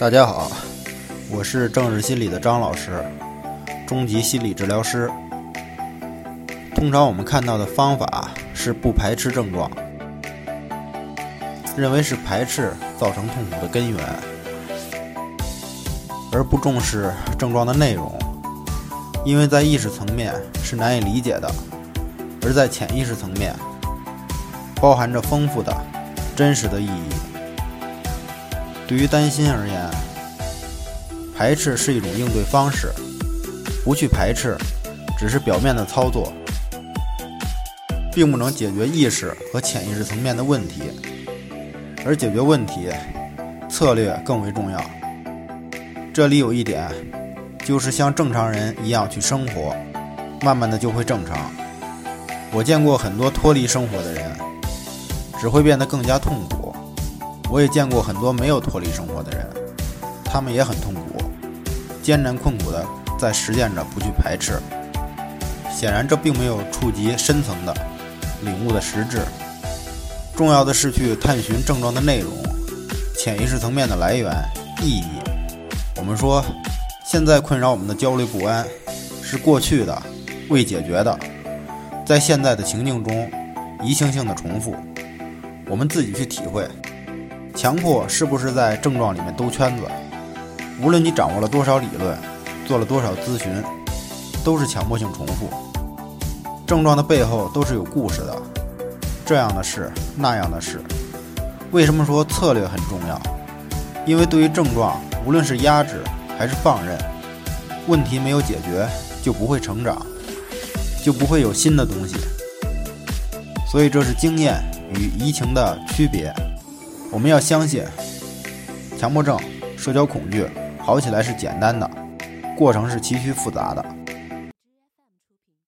大家好，我是政治心理的张老师，中级心理治疗师。通常我们看到的方法是不排斥症状，认为是排斥造成痛苦的根源，而不重视症状的内容，因为在意识层面是难以理解的，而在潜意识层面包含着丰富的、真实的意义。对于担心而言，排斥是一种应对方式，不去排斥，只是表面的操作，并不能解决意识和潜意识层面的问题。而解决问题，策略更为重要。这里有一点，就是像正常人一样去生活，慢慢的就会正常。我见过很多脱离生活的人，只会变得更加痛苦。我也见过很多没有脱离生活的人，他们也很痛苦，艰难困苦的在实践着不去排斥。显然，这并没有触及深层的领悟的实质。重要的是去探寻症状的内容、潜意识层面的来源、意义。我们说，现在困扰我们的焦虑不安是过去的、未解决的，在现在的情境中移情性的重复。我们自己去体会。强迫是不是在症状里面兜圈子？无论你掌握了多少理论，做了多少咨询，都是强迫性重复。症状的背后都是有故事的，这样的事，那样的事。为什么说策略很重要？因为对于症状，无论是压制还是放任，问题没有解决，就不会成长，就不会有新的东西。所以这是经验与移情的区别。我们要相信，强迫症、社交恐惧好起来是简单的，过程是极其复杂的。